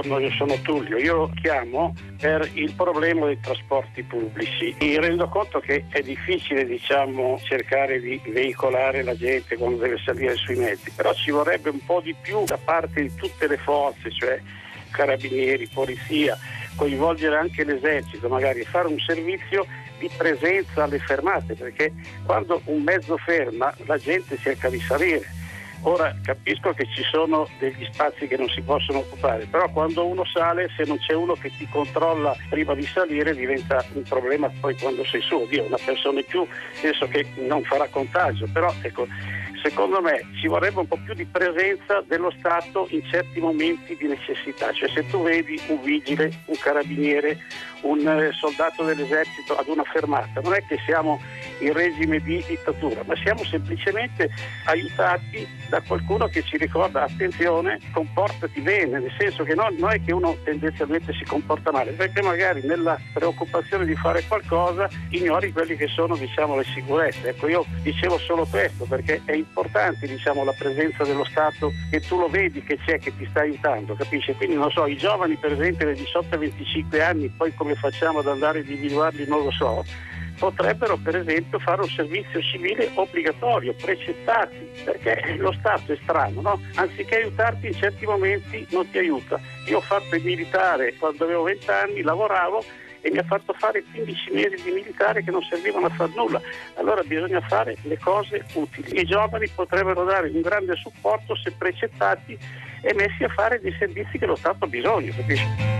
Buongiorno, io sono Tullio. Io chiamo per il problema dei trasporti pubblici. Mi rendo conto che è difficile diciamo, cercare di veicolare la gente quando deve salire sui mezzi, però ci vorrebbe un po' di più da parte di tutte le forze, cioè carabinieri, polizia, coinvolgere anche l'esercito, magari fare un servizio di presenza alle fermate, perché quando un mezzo ferma la gente cerca di salire Ora capisco che ci sono degli spazi che non si possono occupare, però quando uno sale, se non c'è uno che ti controlla prima di salire, diventa un problema poi quando sei su. Dio, una persona in più penso che non farà contagio, però ecco, secondo me ci vorrebbe un po' più di presenza dello Stato in certi momenti di necessità, cioè se tu vedi un vigile, un carabiniere, un eh, soldato dell'esercito ad una fermata, non è che siamo in regime di dittatura, ma siamo semplicemente aiutati da qualcuno che ci ricorda attenzione, comportati bene, nel senso che non, non è che uno tendenzialmente si comporta male, perché magari nella preoccupazione di fare qualcosa ignori quelli che sono diciamo, le sicurezze. Ecco, io dicevo solo questo perché è importante diciamo, la presenza dello Stato che tu lo vedi che c'è, che ti sta aiutando, capisci? Quindi non so, i giovani per esempio dai 18 ai 25 anni, poi come facciamo ad andare a individuarli non lo so potrebbero per esempio fare un servizio civile obbligatorio, precettati, perché lo Stato è strano, no? anziché aiutarti in certi momenti non ti aiuta. Io ho fatto il militare quando avevo 20 anni, lavoravo e mi ha fatto fare 15 mesi di militare che non servivano a far nulla. Allora bisogna fare le cose utili. I giovani potrebbero dare un grande supporto se precettati e messi a fare dei servizi che lo Stato ha bisogno, capisci?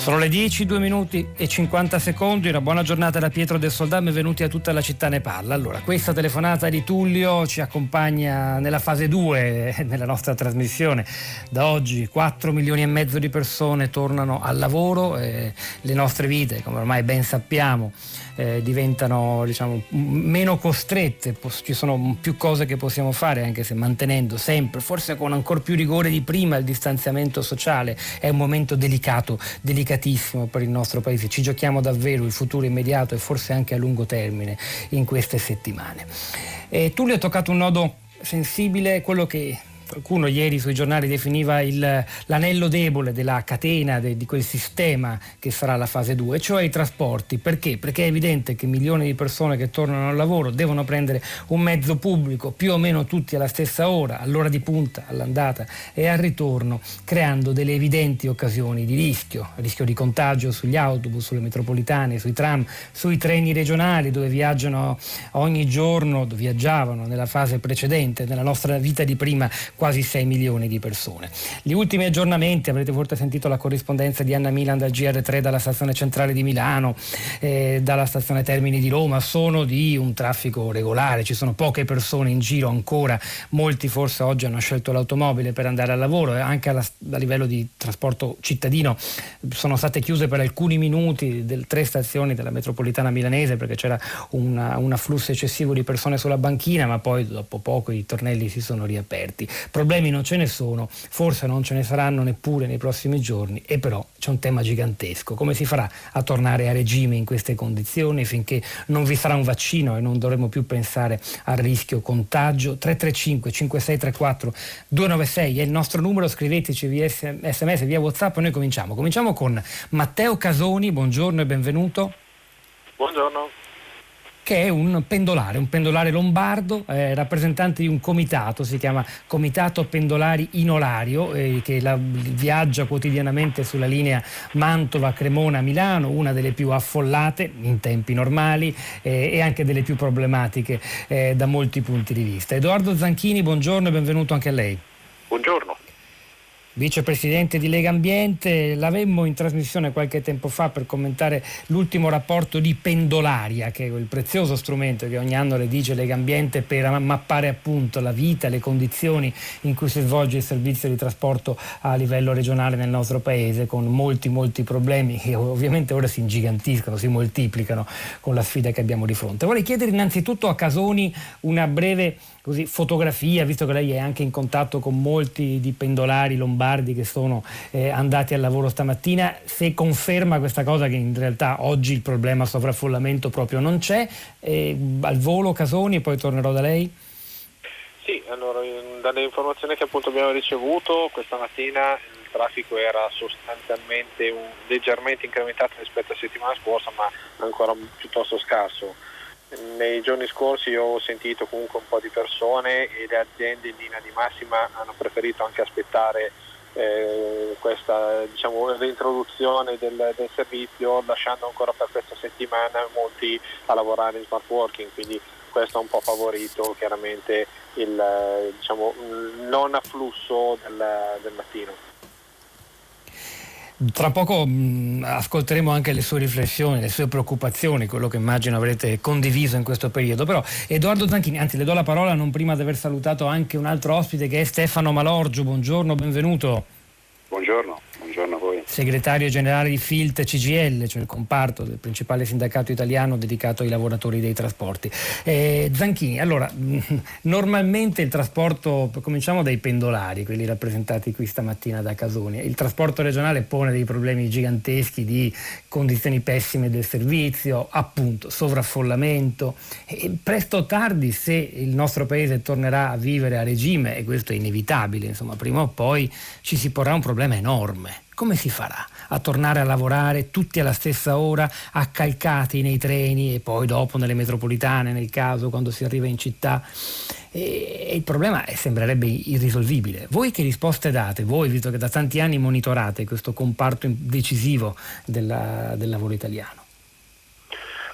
Sono le 10, 2 minuti e 50 secondi. Una buona giornata da Pietro del Soldà. Benvenuti a tutta la città ne parla. Allora, questa telefonata di Tullio ci accompagna nella fase 2 nella nostra trasmissione. Da oggi 4 milioni e mezzo di persone tornano al lavoro. e le nostre vite, come ormai ben sappiamo, eh, diventano diciamo, meno costrette, ci sono più cose che possiamo fare anche se mantenendo sempre, forse con ancora più rigore di prima il distanziamento sociale, è un momento delicato, delicatissimo per il nostro paese, ci giochiamo davvero il futuro immediato e forse anche a lungo termine in queste settimane. E tu le hai toccato un nodo sensibile, quello che qualcuno ieri sui giornali definiva il, l'anello debole della catena de, di quel sistema che sarà la fase 2, cioè i trasporti. Perché? Perché è evidente che milioni di persone che tornano al lavoro devono prendere un mezzo pubblico più o meno tutti alla stessa ora, all'ora di punta, all'andata e al ritorno, creando delle evidenti occasioni di rischio, rischio di contagio sugli autobus, sulle metropolitane, sui tram, sui treni regionali dove viaggiano ogni giorno, viaggiavano nella fase precedente, nella nostra vita di prima quasi 6 milioni di persone. Gli ultimi aggiornamenti, avrete forse sentito la corrispondenza di Anna Milan dal GR3 dalla stazione centrale di Milano, eh, dalla stazione Termini di Roma, sono di un traffico regolare, ci sono poche persone in giro ancora, molti forse oggi hanno scelto l'automobile per andare al lavoro e anche alla, a livello di trasporto cittadino sono state chiuse per alcuni minuti del, tre stazioni della metropolitana milanese perché c'era un afflusso eccessivo di persone sulla banchina, ma poi dopo poco i tornelli si sono riaperti. Problemi non ce ne sono, forse non ce ne saranno neppure nei prossimi giorni, e però c'è un tema gigantesco. Come si farà a tornare a regime in queste condizioni finché non vi sarà un vaccino e non dovremo più pensare al rischio contagio? 335 5634 296 è il nostro numero, scriveteci via sms, via whatsapp e noi cominciamo. Cominciamo con Matteo Casoni, buongiorno e benvenuto. Buongiorno che è un pendolare, un pendolare lombardo, eh, rappresentante di un comitato, si chiama Comitato Pendolari Inolario, eh, che la, viaggia quotidianamente sulla linea Mantova-Cremona-Milano, una delle più affollate in tempi normali eh, e anche delle più problematiche eh, da molti punti di vista. Edoardo Zanchini, buongiorno e benvenuto anche a lei. Buongiorno vicepresidente di Lega Ambiente, l'avemmo in trasmissione qualche tempo fa per commentare l'ultimo rapporto di Pendolaria, che è quel prezioso strumento che ogni anno dice Lega Ambiente per mappare appunto la vita, le condizioni in cui si svolge il servizio di trasporto a livello regionale nel nostro paese, con molti molti problemi che ovviamente ora si ingigantiscono, si moltiplicano con la sfida che abbiamo di fronte. Vorrei chiedere innanzitutto a Casoni una breve così, fotografia, visto che lei è anche in contatto con molti di pendolari lombardi tardi che sono eh, andati al lavoro stamattina, se conferma questa cosa che in realtà oggi il problema sovraffollamento proprio non c'è, eh, al volo Casoni e poi tornerò da lei. Sì, allora dalle informazioni che appunto abbiamo ricevuto questa mattina il traffico era sostanzialmente un, leggermente incrementato rispetto alla settimana scorsa ma ancora piuttosto scarso nei giorni scorsi ho sentito comunque un po' di persone e le aziende in linea di massima hanno preferito anche aspettare eh, questa diciamo, reintroduzione del, del, servizio lasciando ancora per questa settimana molti a lavorare in smart working, quindi questo ha un po' favorito chiaramente il, diciamo, non afflusso del, del mattino. Tra poco mh, mm, ascolteremo anche le sue riflessioni, le sue preoccupazioni, quello che immagino avrete condiviso in questo periodo. Però Edoardo Zanchini, anzi le do la parola non prima di aver salutato anche un altro ospite che è Stefano Malorgio. Buongiorno, benvenuto. Buongiorno. Segretario generale di FILT CGL, cioè il comparto del principale sindacato italiano dedicato ai lavoratori dei trasporti. Eh, Zanchini, allora, normalmente il trasporto, cominciamo dai pendolari, quelli rappresentati qui stamattina da Casoni, il trasporto regionale pone dei problemi giganteschi di condizioni pessime del servizio, appunto, sovraffollamento. E presto o tardi, se il nostro paese tornerà a vivere a regime, e questo è inevitabile, insomma, prima o poi ci si porrà un problema enorme come si farà a tornare a lavorare tutti alla stessa ora, accalcati nei treni e poi dopo nelle metropolitane, nel caso quando si arriva in città? E il problema sembrerebbe irrisolvibile. Voi che risposte date? Voi, visto che da tanti anni monitorate questo comparto decisivo della, del lavoro italiano?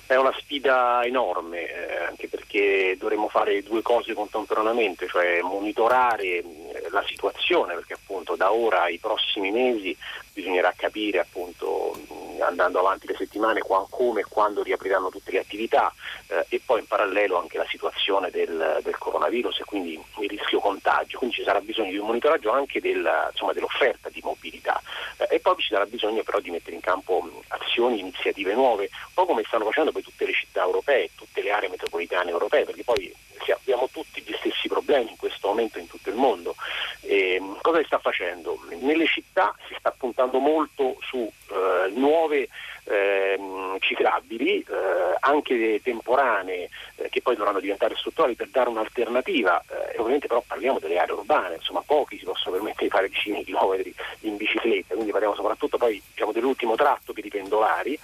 È una sfida enorme, eh, anche perché dovremmo fare due cose contemporaneamente, cioè monitorare eh, la situazione, perché appunto da ora ai prossimi mesi bisognerà capire appunto andando avanti le settimane come e quando riapriranno tutte le attività eh, e poi in parallelo anche la situazione del, del, coronavirus e quindi il rischio contagio, quindi ci sarà bisogno di un monitoraggio anche del, insomma, dell'offerta di mobilità. Eh, e poi ci sarà bisogno però di mettere in campo azioni, iniziative nuove, un po' come stanno facendo poi tutte le città europee, tutte le aree metropolitane europee, perché poi abbiamo tutti gli stessi problemi in questo momento in tutto il mondo. E, cosa si sta facendo? Nelle città si sta puntando molto su eh, nuove eh, ciclabili, eh, anche temporanee, eh, che poi dovranno diventare strutturali per dare un'alternativa. Eh, ovviamente però parliamo delle aree urbane, insomma pochi si possono permettere di fare decine di chilometri in bicicletta, quindi parliamo soprattutto poi diciamo, dell'ultimo tratto per i pendolari.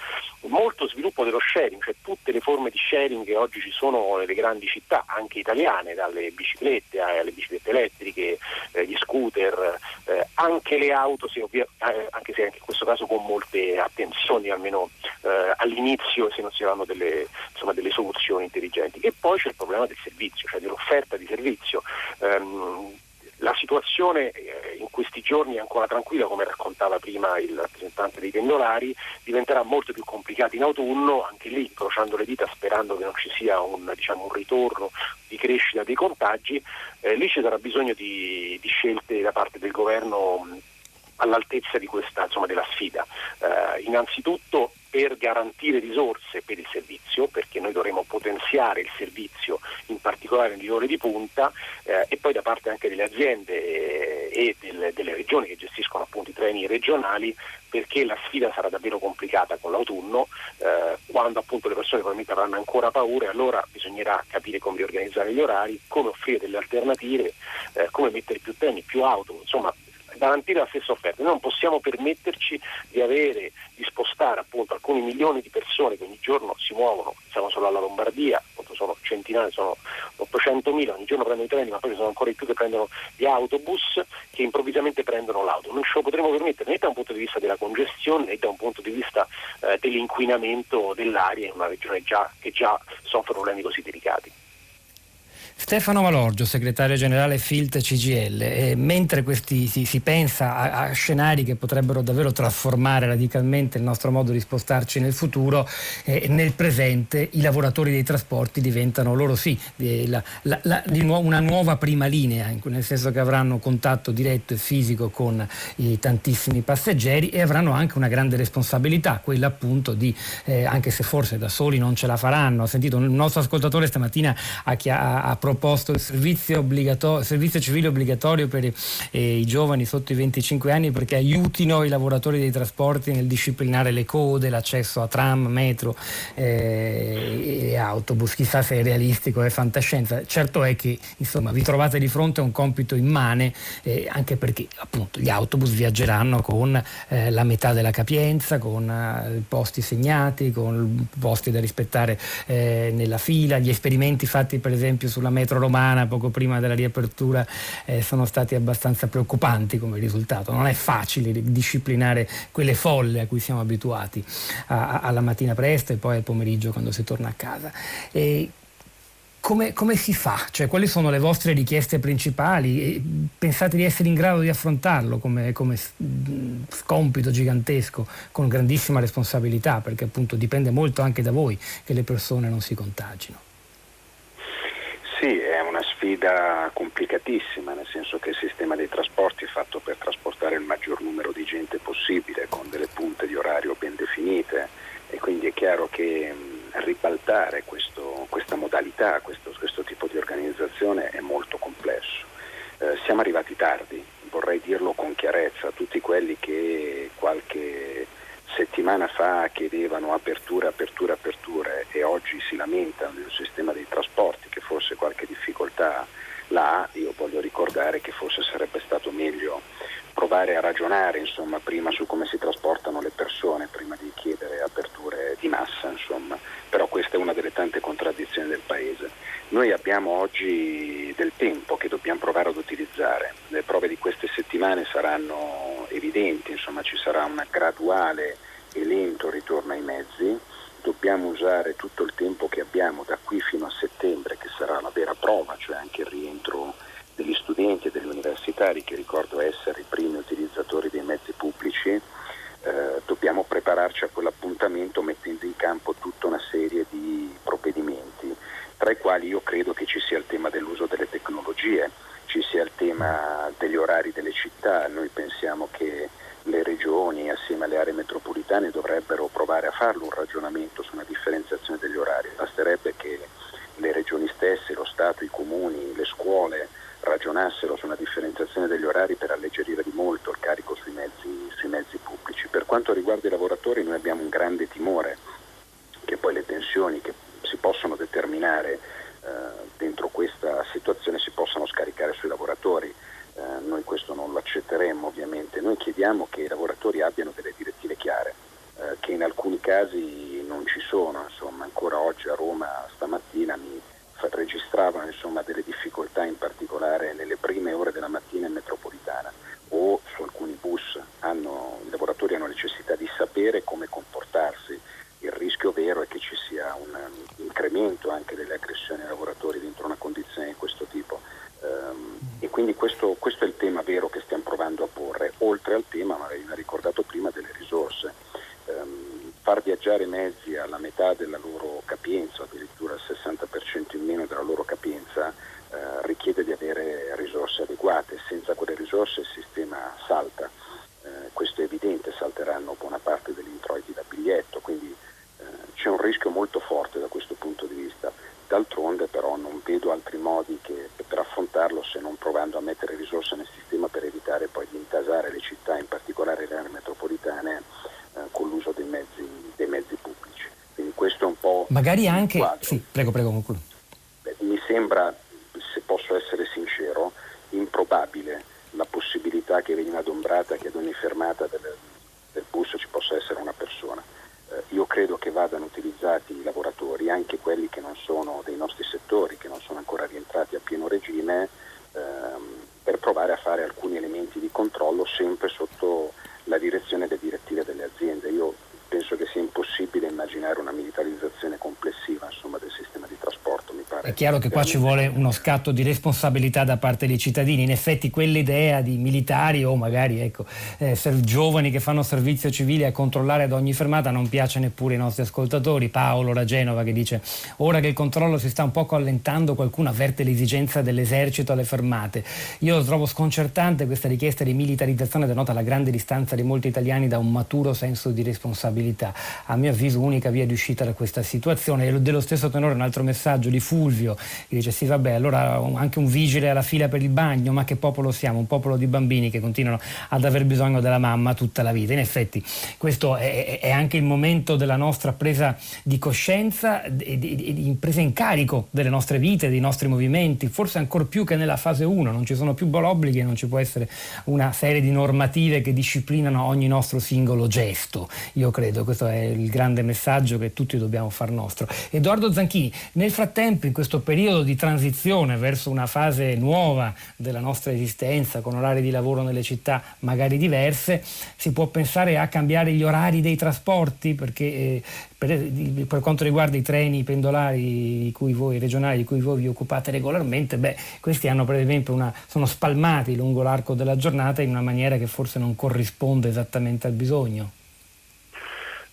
Molto sviluppo dello sharing, cioè tutte le forme di sharing che oggi ci sono nelle grandi città, anche italiane, dalle biciclette alle biciclette elettriche, eh, gli scooter, eh, anche le auto, se ovvia, eh, anche se anche in questo caso con molte attenzioni, almeno eh, all'inizio se non si hanno delle, insomma, delle, soluzioni intelligenti. E poi c'è il problema del servizio, cioè dell'offerta di servizio. Um, la situazione eh, in questi giorni è ancora tranquilla, come raccontava prima il rappresentante dei pendolari, diventerà molto più complicata in autunno, anche lì incrociando le dita sperando che non ci sia un, diciamo, un ritorno di crescita dei contagi, eh, lì ci sarà bisogno di, di, scelte da parte del governo all'altezza di questa, insomma, della sfida. Eh, innanzitutto per garantire risorse per il servizio, perché noi dovremo potenziare il servizio in particolare negli ore di punta eh, e poi da parte anche delle aziende eh, e del, delle regioni che gestiscono appunto i treni regionali perché la sfida sarà davvero complicata con l'autunno, eh, quando appunto le persone probabilmente avranno ancora paura e allora bisognerà capire come riorganizzare gli orari, come offrire delle alternative, eh, come mettere più treni, più auto, insomma garantire la stessa offerta. Noi non possiamo permetterci di avere, di spostare appunto alcuni milioni di persone che ogni giorno si muovono, siamo solo alla Lombardia, sono centinaia, sono 800.000, ogni giorno prendono i treni, ma poi sono ancora di più che prendono gli autobus che improvvisamente prendono l'auto. Non ce lo potremo permettere né da un punto di vista della congestione né da un punto di vista eh, dell'inquinamento dell'aria in una regione già, che già soffre problemi così delicati. Stefano Malorgio, segretario generale FILT CGL, eh, mentre questi, si, si, pensa a, a, scenari che potrebbero davvero trasformare radicalmente il nostro modo di spostarci nel futuro, eh, nel presente i lavoratori dei trasporti diventano loro sì la, la, la, una nuova prima linea, nel senso che avranno contatto diretto e fisico con i tantissimi passeggeri e avranno anche una grande responsabilità, quella appunto di, eh, anche se forse da soli non ce la faranno, ho sentito un nostro ascoltatore stamattina ha, ha proposto il servizio, obbligato- servizio civile obbligatorio per i, eh, i giovani sotto i 25 anni perché aiutino i lavoratori dei trasporti nel disciplinare le code, l'accesso a tram, metro eh, e autobus. Chissà se è realistico, è fantascienza. Certo è che insomma, vi trovate di fronte a un compito immane eh, anche perché appunto gli autobus viaggeranno con eh, la metà della capienza, con eh, posti segnati, con posti da rispettare eh, nella fila. Gli esperimenti fatti per esempio sulla metro romana poco prima della riapertura eh, sono stati abbastanza preoccupanti come risultato. Non è facile disciplinare quelle folle a cui siamo abituati a, a, alla mattina presto e poi al pomeriggio quando si torna a casa. E come, come, si fa? Cioè, quali sono le vostre richieste principali? Pensate di essere in grado di affrontarlo come, come compito gigantesco, con grandissima responsabilità, perché appunto dipende molto anche da voi che le persone non si contagino. Sì, è una sfida complicatissima, nel senso che il sistema dei trasporti è fatto per trasportare il maggior numero di gente possibile, con delle punte di orario ben definite e quindi è chiaro che ribaltare questo, questa modalità, questo, questo, tipo di organizzazione è molto complesso. Eh, siamo arrivati tardi, vorrei dirlo con chiarezza, tutti quelli che qualche settimana fa chiedevano aperture, aperture, aperture e oggi si lamentano del sistema dei trasporti che forse qualche difficoltà l'ha, io voglio ricordare che forse sarebbe stato meglio provare a ragionare insomma, prima su come si trasportano le persone prima di chiedere aperture di massa, insomma. però questa è una delle tante contraddizioni del Paese. Noi abbiamo oggi del tempo che dobbiamo provare ad utilizzare, le prove di queste settimane saranno evidenti, insomma, ci sarà un graduale e lento ritorno ai mezzi, dobbiamo usare tutto il tempo che abbiamo da qui fino a settembre, che sarà la vera prova, cioè anche il rientro degli studenti e degli universitari, che ricordo essere i primi utilizzatori dei mezzi pubblici, eh, dobbiamo prepararci a quell'appuntamento mettendo in campo tutta una serie di provvedimenti, tra i quali io credo che ci sia il tema dell'uso delle tecnologie, ci sia il tema degli orari delle città, noi pensiamo che le regioni assieme alle aree metropolitane dovrebbero provare a farlo un ragionamento su una differenziazione degli orari, basterebbe che le regioni stesse, lo Stato, i comuni, le scuole ragionassero su una differenziazione degli orari per alleggerire di molto il carico sui mezzi, sui mezzi pubblici. Per quanto riguarda i lavoratori noi abbiamo un grande timore che poi le tensioni che si possono determinare dentro questa situazione si possano scaricare sui lavoratori. Eh, noi questo non lo accetteremmo ovviamente. Noi chiediamo che i lavoratori abbiano delle direttive chiare, eh, che in alcuni casi non ci sono. Insomma, ancora oggi a Roma stamattina mi registravano insomma, delle difficoltà in particolare nelle prime ore della mattina in metropolitana o su alcuni bus hanno, i lavoratori hanno necessità di sapere come comportarsi. Il rischio vero è che ci sia un, un incremento anche delle aggressioni ai lavoratori dentro una condizione di questo tipo. Um, e quindi questo, questo, è il tema vero che stiamo provando a porre, oltre al tema, ma l'ha ricordato prima, delle risorse. Um, far viaggiare mezzi alla metà della loro capienza, addirittura al 60% in meno della loro capienza, eh, richiede di avere risorse adeguate. Senza quelle risorse il sistema salta. Eh, questo è evidente, salteranno buona parte degli introiti da biglietto, quindi eh, c'è un rischio molto forte da questo punto di vista. D'altronde però non vedo altri modi che, per affrontarlo se non provando a mettere risorse nel sistema per evitare poi di intasare le città, in particolare le aree metropolitane, eh, con l'uso dei mezzi, dei mezzi, pubblici. Quindi questo è un po'... Magari anche... Sì, prego, prego, concludo. mi sembra, se posso essere sincero, improbabile la possibilità che veniva adombrata che ad ogni fermata del, del bus ci possa essere una persona. Eh, io credo che vadano utilizzati i lavoratori, anche quelli che non sono dei nostri settori, che non sono ancora rientrati a pieno regime, ehm, per provare a fare alcuni elementi di controllo sempre sotto la direzione delle direttive delle aziende. Io penso che sia impossibile immaginare una militarizzazione complessiva insomma, del sistema di trasporto. Mi pare. È chiaro che qua ci vuole uno scatto di responsabilità da parte dei cittadini. In effetti quell'idea di militari o magari ecco, eh, giovani che fanno servizio civile a controllare ad ogni fermata non piace neppure ai nostri ascoltatori. Paolo da Genova che dice ora che il controllo si sta un poco allentando qualcuno avverte l'esigenza dell'esercito alle fermate. Io trovo sconcertante questa richiesta di militarizzazione denota la grande distanza di molti italiani da un maturo senso di responsabilità. A mio avviso unica via di uscita da questa situazione. E dello stesso tenore un altro messaggio di Fulvio Fulvio, che dice sì vabbè, allora anche un vigile alla fila per il bagno, ma che popolo siamo? Un popolo di bambini che continuano ad aver bisogno della mamma tutta la vita. In effetti questo è, è anche il momento della nostra presa di coscienza e di, di, di presa in carico delle nostre vite, dei nostri movimenti, forse ancora più che nella fase 1, non ci sono più obblighi, non ci può essere una serie di normative che disciplinano ogni nostro singolo gesto. Io credo, questo è il grande messaggio che tutti dobbiamo far nostro. Edoardo Zanchini, nel frattempo, in questo periodo di transizione verso una fase nuova della nostra esistenza, con orari di lavoro nelle città magari diverse, si può pensare a cambiare gli orari dei trasporti, perché eh, per, per, quanto riguarda i treni pendolari di cui voi, regionali di cui voi vi occupate regolarmente, beh, questi hanno per esempio una, sono spalmati lungo l'arco della giornata in una maniera che forse non corrisponde esattamente al bisogno.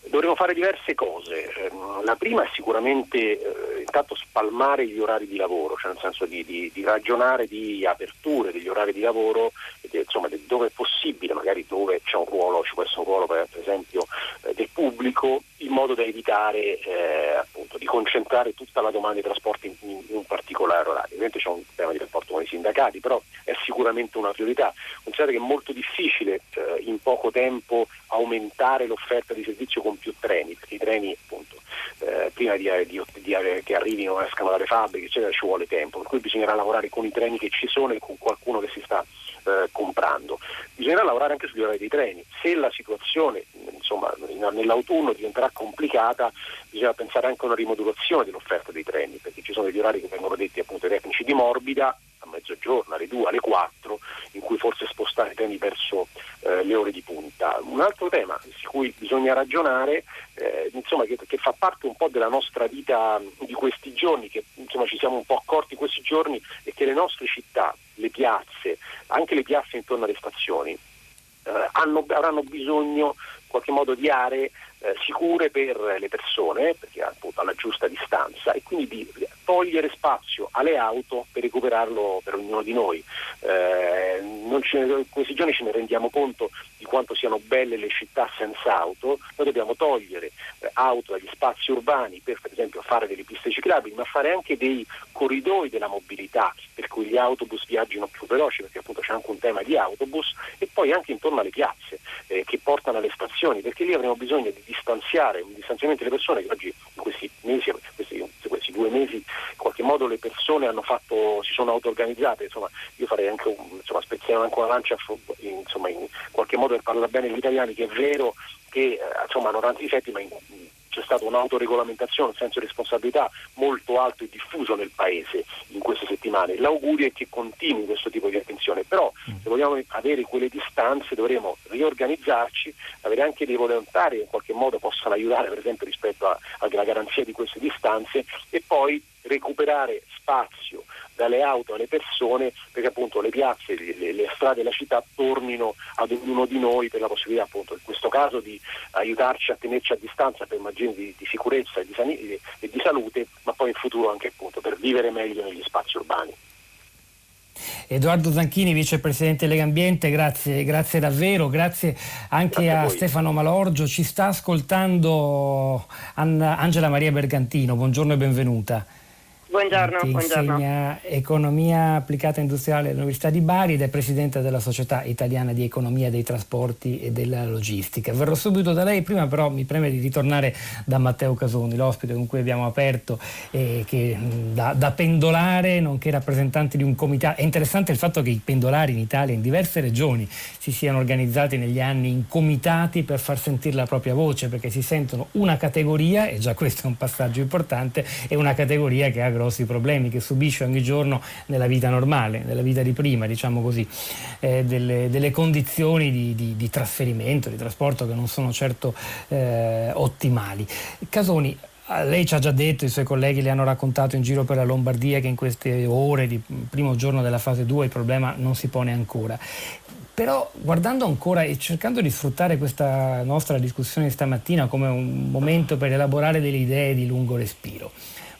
Dovremmo fare diverse cose. Ehm, la prima è sicuramente eh, intanto spalmare gli orari di lavoro, cioè nel senso di, di, di ragionare di aperture degli orari di lavoro, insomma, dove è possibile, magari dove c'è un ruolo, ci può essere un ruolo per, per esempio eh, del pubblico, in modo da evitare eh, appunto, di concentrare tutta la domanda di trasporti in, in, un particolare orario. Ovviamente c'è un tema di rapporto con i sindacati, però è sicuramente una priorità. Considerate che è molto difficile eh, in poco tempo aumentare l'offerta di servizio con più treni, perché i treni appunto eh, prima di, di, di, che arrivino, escano dalle fabbriche, eccetera, ci vuole tempo, per cui bisognerà lavorare con i treni che ci sono e con qualcuno che si sta eh, comprando. Bisognerà lavorare anche sugli orari dei treni. Se la situazione insomma, nell'autunno diventerà complicata, bisogna pensare anche a una rimodulazione dell'offerta dei treni, perché ci sono degli orari che vengono detti appunto tecnici di morbida, mezzogiorno, alle 2, alle 4, in cui forse spostare i treni verso eh, le ore di punta. Un altro tema su cui bisogna ragionare, eh, insomma, che, che, fa parte un po' della nostra vita di questi giorni, che insomma, ci siamo un po' accorti questi giorni, è che le nostre città, le piazze, anche le piazze intorno alle stazioni, eh, hanno, avranno bisogno in qualche modo di aree eh, sicure per le persone, perché appunto alla giusta distanza, e quindi di togliere spazio alle auto per recuperarlo per ognuno di noi. Eh, in questi giorni ce ne rendiamo conto di quanto siano belle le città senza auto, noi dobbiamo togliere eh, auto dagli spazi urbani per per esempio fare delle piste ciclabili, ma fare anche dei corridoi della mobilità, per cui gli autobus viaggino più veloci, perché appunto c'è anche un tema di autobus, e poi anche intorno alle piazze eh, che portano alle stazioni, perché lì avremo bisogno di distanziare, un distanziamento delle persone che oggi in questi mesi, questi, questi due mesi, in qualche modo le persone hanno fatto, si sono auto-organizzate, insomma io farei anche un, insomma, spezzare anche una lancia insomma, in qualche modo per parlare bene gli italiani, che è vero che eh, insomma hanno tanti difetti, ma in, c'è stata un'autoregolamentazione, un senso di responsabilità molto alto e diffuso nel Paese in queste settimane. L'augurio è che continui questo tipo di attenzione, però mm. se vogliamo avere quelle distanze dovremo riorganizzarci, avere anche dei volontari che in qualche modo possano aiutare per esempio rispetto alla garanzia di queste distanze e poi recuperare spazio dalle auto alle persone perché appunto le piazze, le, le strade della città tornino ad ognuno di noi per la possibilità appunto in questo caso di aiutarci a tenerci a distanza per immagini di, di sicurezza e di, san- e di salute, ma poi in futuro anche appunto per vivere meglio negli spazi urbani. Edoardo Zanchini, vicepresidente Legambiente, grazie, grazie davvero, grazie anche grazie a, a Stefano Malorgio. Ci sta ascoltando Angela Maria Bergantino, buongiorno e benvenuta. Buongiorno, che buongiorno. insegna economia applicata industriale all'Università di Bari ed è presidente della Società Italiana di Economia dei Trasporti e della Logistica. Verrò subito da lei, prima però mi preme di ritornare da Matteo Casoni, l'ospite con cui abbiamo aperto, eh, che da, da, pendolare, nonché rappresentante di un comitato. È interessante il fatto che i pendolari in Italia, in diverse regioni, si siano organizzati negli anni in comitati per far sentire la propria voce, perché si sentono una categoria, e già questo è un passaggio importante, e una categoria che ha grossi problemi che subisce ogni giorno nella vita normale, nella vita di prima, diciamo così, eh, delle, delle, condizioni di, di, di, trasferimento, di trasporto che non sono certo eh, ottimali. Casoni, lei ci ha già detto, i suoi colleghi le hanno raccontato in giro per la Lombardia che in queste ore di primo giorno della fase 2 il problema non si pone ancora. Però guardando ancora e cercando di sfruttare questa nostra discussione stamattina come un momento per elaborare delle idee di lungo respiro,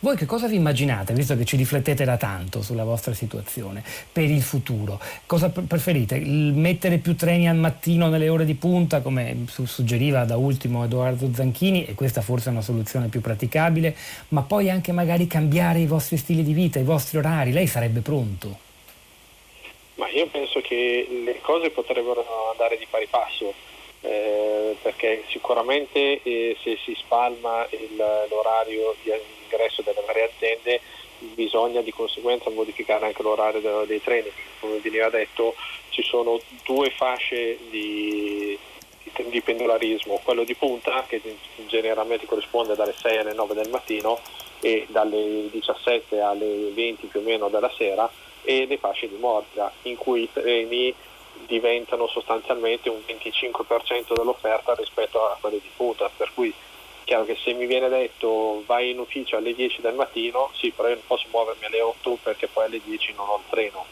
Voi che cosa vi immaginate, visto che ci riflettete da tanto sulla vostra situazione, per il futuro? Cosa preferite? Mettere più treni al mattino nelle ore di punta, come suggeriva da ultimo Edoardo Zanchini, e questa forse è una soluzione più praticabile, ma poi anche magari cambiare i vostri stili di vita, i vostri orari? Lei sarebbe pronto? Ma io penso che le cose potrebbero andare di pari passo, eh, perché sicuramente eh, se si spalma il, l'orario di ingresso delle varie aziende bisogna di conseguenza modificare anche l'orario de, dei treni, come veniva detto ci sono due fasce di, di, di pendolarismo, quello di punta che generalmente corrisponde dalle 6 alle 9 del mattino e dalle 17 alle 20 più o meno della sera e le fasce di morta in cui i treni diventano sostanzialmente un 25% dell'offerta rispetto a quelle di punta, per cui chiaro che se mi viene detto vai in ufficio alle 10 del mattino, sì, però io non posso muovermi alle 8 perché poi alle 10 non ho il treno,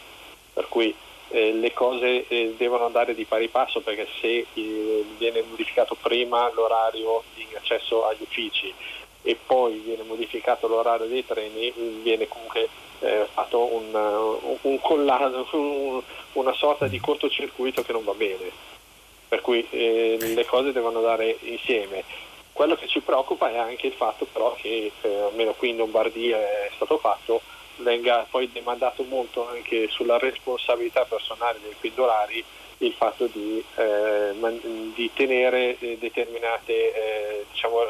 per cui eh, le cose eh, devono andare di pari passo perché se eh, viene modificato prima l'orario di accesso agli uffici e poi viene modificato l'orario dei treni, viene comunque eh, fatto un, un collage, un, una sorta di cortocircuito che non va bene. Per cui eh, le cose devono andare insieme. Quello che ci preoccupa è anche il fatto però che, eh, almeno qui in Lombardia è stato fatto, venga poi demandato molto anche sulla responsabilità personale dei pendolari il fatto di, eh, di tenere eh, determinati eh, diciamo,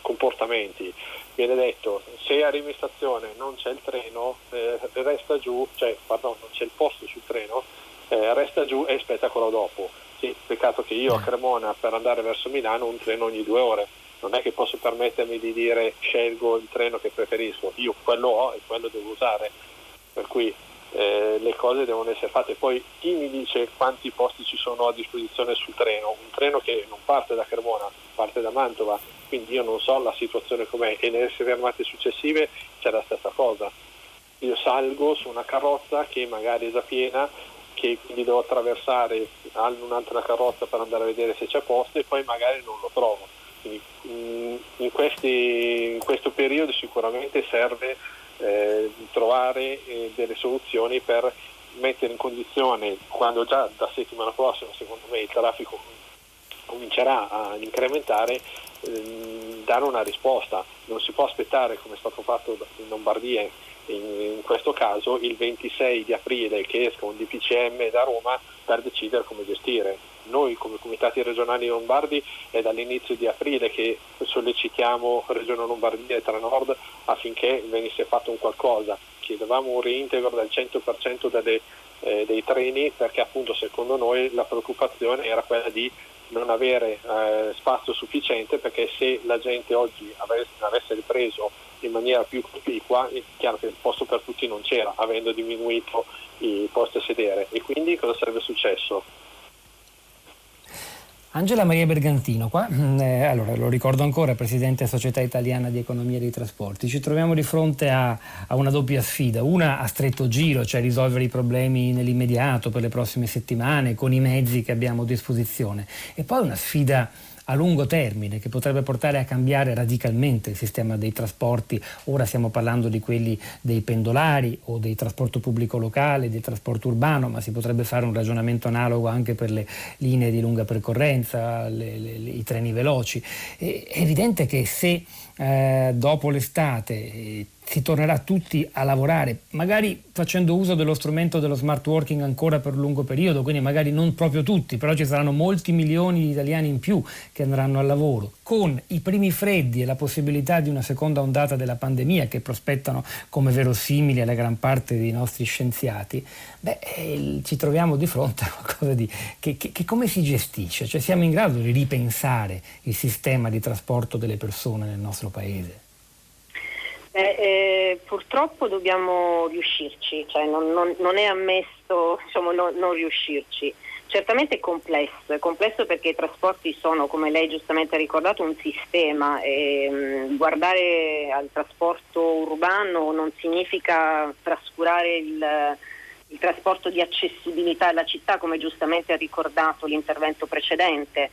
comportamenti viene detto se arrivi in stazione non c'è il treno, eh, resta giù, cioè pardon, non c'è il posto sul treno, eh, resta giù e aspetta quello dopo. Sì, peccato che io a Cremona per andare verso Milano un treno ogni due ore. Non è che posso permettermi di dire scelgo il treno che preferisco, io quello ho e quello devo usare. Per cui eh, le cose devono essere fatte. Poi chi mi dice quanti posti ci sono a disposizione sul treno? Un treno che non parte da Cremona, parte da Mantova, quindi io non so la situazione com'è e nelle fermate successive c'è la stessa cosa. Io salgo su una carrozza che magari è già piena, che quindi devo attraversare un'altra carrozza per andare a vedere se c'è posto e poi magari non lo trovo. Quindi mm, in, questi, in questo periodo sicuramente serve eh, trovare eh, delle soluzioni per mettere in condizione, quando già da settimana prossima secondo me il traffico comincerà ad incrementare, ehm, dare una risposta. Non si può aspettare, come è stato fatto in Lombardia in, questo caso, il 26 di aprile che esca un DPCM da Roma per decidere come gestire. Noi come comitati regionali lombardi è dall'inizio di aprile che sollecitiamo Regione Lombardia e Tra Nord affinché venisse fatto un qualcosa. Chiedevamo un reintegro del 100% delle, eh, dei treni perché appunto secondo noi la preoccupazione era quella di non avere eh, spazio sufficiente perché se la gente oggi avesse, avesse ripreso in maniera più cospicua è chiaro che il posto per tutti non c'era avendo diminuito i posti a sedere e quindi cosa sarebbe successo? Angela Maria Bergantino, qua, mm, eh, allora, lo ricordo ancora, Presidente Società Italiana di Economia dei Trasporti, ci troviamo di fronte a, a, una doppia sfida, una a stretto giro, cioè risolvere i problemi nell'immediato per le prossime settimane con i mezzi che abbiamo a disposizione, e poi una sfida a lungo termine che potrebbe portare a cambiare radicalmente il sistema dei trasporti. Ora stiamo parlando di quelli dei pendolari o del trasporto pubblico locale, del trasporto urbano, ma si potrebbe fare un ragionamento analogo anche per le linee di lunga percorrenza, le, le, i treni veloci. È evidente che se eh, dopo l'estate eh, si tornerà tutti a lavorare, magari facendo uso dello strumento dello smart working ancora per un lungo periodo, quindi magari non proprio tutti, però ci saranno molti milioni di italiani in più che andranno al lavoro, con i primi freddi e la possibilità di una seconda ondata della pandemia che prospettano come verosimili alla gran parte dei nostri scienziati, beh, eh, ci troviamo di fronte a qualcosa di, che, che, che come si gestisce? Cioè siamo in grado di ripensare il sistema di trasporto delle persone nel nostro paese? Eh, eh, purtroppo dobbiamo riuscirci, cioè non, non, non, è ammesso diciamo, non, non, riuscirci. Certamente è complesso, è complesso perché i trasporti sono, come lei giustamente ha ricordato, un sistema e mm, guardare al trasporto urbano non significa trascurare il, il trasporto di accessibilità alla città, come giustamente ha ricordato l'intervento precedente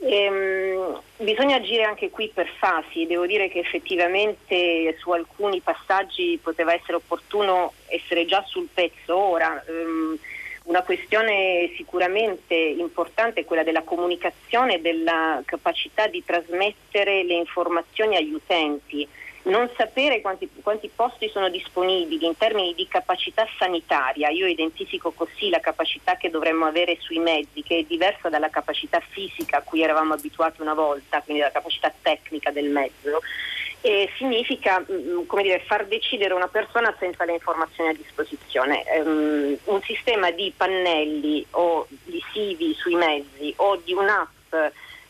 Ehm, bisogna agire anche qui per fasi, devo dire che effettivamente su alcuni passaggi poteva essere opportuno essere già sul pezzo ora. Ehm, una questione sicuramente importante è quella della comunicazione e della capacità di trasmettere le informazioni agli utenti non sapere quanti, quanti, posti sono disponibili in termini di capacità sanitaria, io identifico così la capacità che dovremmo avere sui mezzi, che è diversa dalla capacità fisica a cui eravamo abituati una volta, quindi la capacità tecnica del mezzo, e significa mm, dire, far decidere una persona senza le informazioni a disposizione. Um, un sistema di pannelli o visivi sui mezzi o di un'app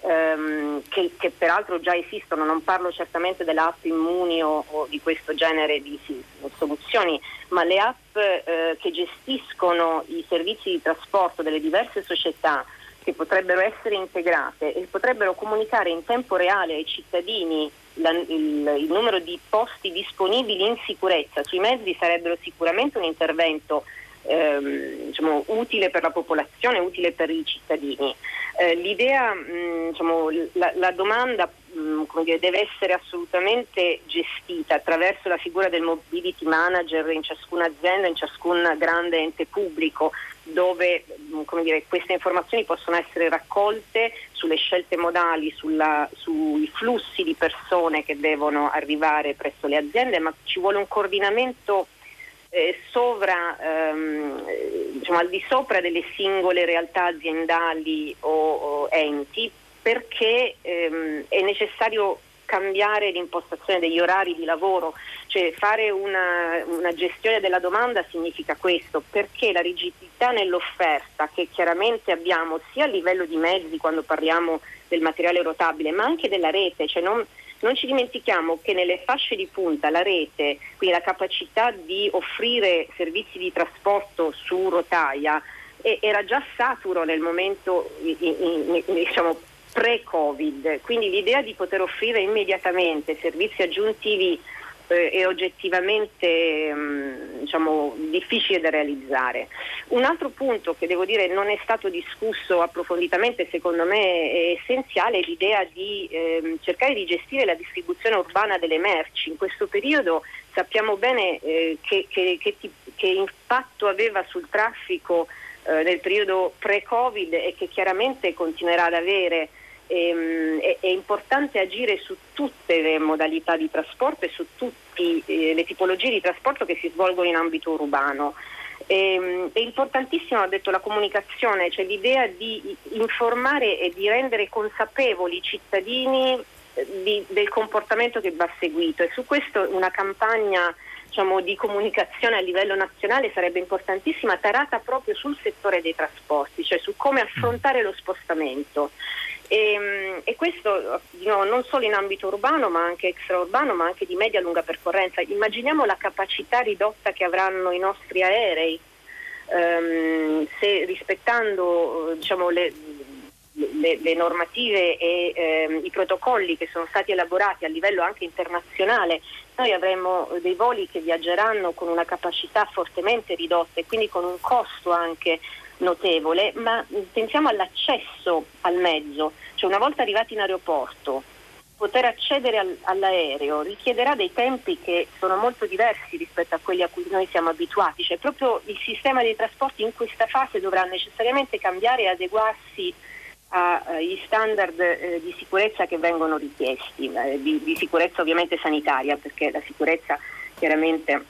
ehm, che, che, peraltro già esistono, non parlo certamente delle app immuni o, o di questo genere di sì, soluzioni, ma le app eh, che gestiscono i servizi di trasporto delle diverse società che potrebbero essere integrate e potrebbero comunicare in tempo reale ai cittadini la, il, il, numero di posti disponibili in sicurezza sui mezzi sarebbero sicuramente un intervento ehm, diciamo, utile per la popolazione, utile per i cittadini. Eh, l'idea, mh, mm, diciamo, la, la, domanda mh, mm, dire, deve essere assolutamente gestita attraverso la figura del mobility manager in ciascuna azienda, in ciascun grande ente pubblico, dove mm, dire, queste informazioni possono essere raccolte sulle scelte modali, sulla, sui flussi di persone che devono arrivare presso le aziende, ma ci vuole un coordinamento eh, sovra, ehm, diciamo, al di sopra delle singole realtà aziendali o, o enti perché ehm, è necessario cambiare l'impostazione degli orari di lavoro, cioè fare una, una, gestione della domanda significa questo, perché la rigidità nell'offerta che chiaramente abbiamo sia a livello di mezzi quando parliamo del materiale rotabile, ma anche della rete, cioè non, non ci dimentichiamo che nelle fasce di punta la rete, quindi la capacità di offrire servizi di trasporto su rotaia, era già saturo nel momento diciamo, pre-Covid, quindi l'idea di poter offrire immediatamente servizi aggiuntivi è oggettivamente mm, diciamo, difficile da realizzare. Un altro punto che devo dire non è stato discusso approfonditamente, secondo me è essenziale, è l'idea di eh, cercare di gestire la distribuzione urbana delle merci. In questo periodo sappiamo bene eh, che, che, che, che, impatto aveva sul traffico eh, nel periodo pre-Covid e che chiaramente continuerà ad avere è, è, importante agire su tutte le modalità di trasporto e su tutte eh, le tipologie di trasporto che si svolgono in ambito urbano. Ehm, è importantissimo, ha detto, la comunicazione, cioè l'idea di informare e di rendere consapevoli i cittadini eh, di, del comportamento che va seguito e su questo una campagna diciamo, di comunicazione a livello nazionale sarebbe importantissima, tarata proprio sul settore dei trasporti, cioè su come affrontare lo spostamento. E, ehm, e questo no, non solo in ambito urbano ma anche extraurbano ma anche di media lunga percorrenza. Immaginiamo la capacità ridotta che avranno i nostri aerei ehm, se rispettando diciamo, le, le, le, normative e ehm, i protocolli che sono stati elaborati a livello anche internazionale, noi avremo dei voli che viaggeranno con una capacità fortemente ridotta e quindi con un costo anche notevole, ma pensiamo all'accesso al mezzo, cioè una volta arrivati in aeroporto poter accedere al, all'aereo richiederà dei tempi che sono molto diversi rispetto a quelli a cui noi siamo abituati, cioè proprio il sistema dei trasporti in questa fase dovrà necessariamente cambiare e adeguarsi agli standard eh, di sicurezza che vengono richiesti, eh, di, di sicurezza ovviamente sanitaria, perché la sicurezza chiaramente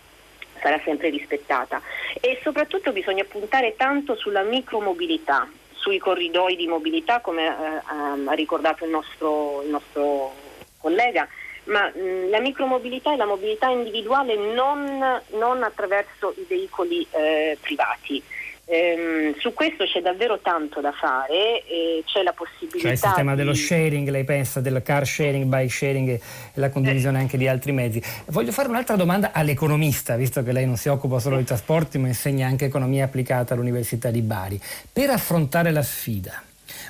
sarà sempre rispettata e soprattutto bisogna puntare tanto sulla micromobilità, sui corridoi di mobilità come eh, ha ricordato il nostro, il nostro collega, ma mh, la micromobilità e la mobilità individuale non, non attraverso i veicoli eh, privati. Ehm, su questo c'è davvero tanto da fare e c'è la possibilità. Cioè il sistema di... dello sharing, lei pensa, del car sharing, bike sharing e la condivisione eh. anche di altri mezzi. Voglio fare un'altra domanda all'economista, visto che lei non si occupa solo di trasporti ma insegna anche economia applicata all'Università di Bari. Per affrontare la sfida,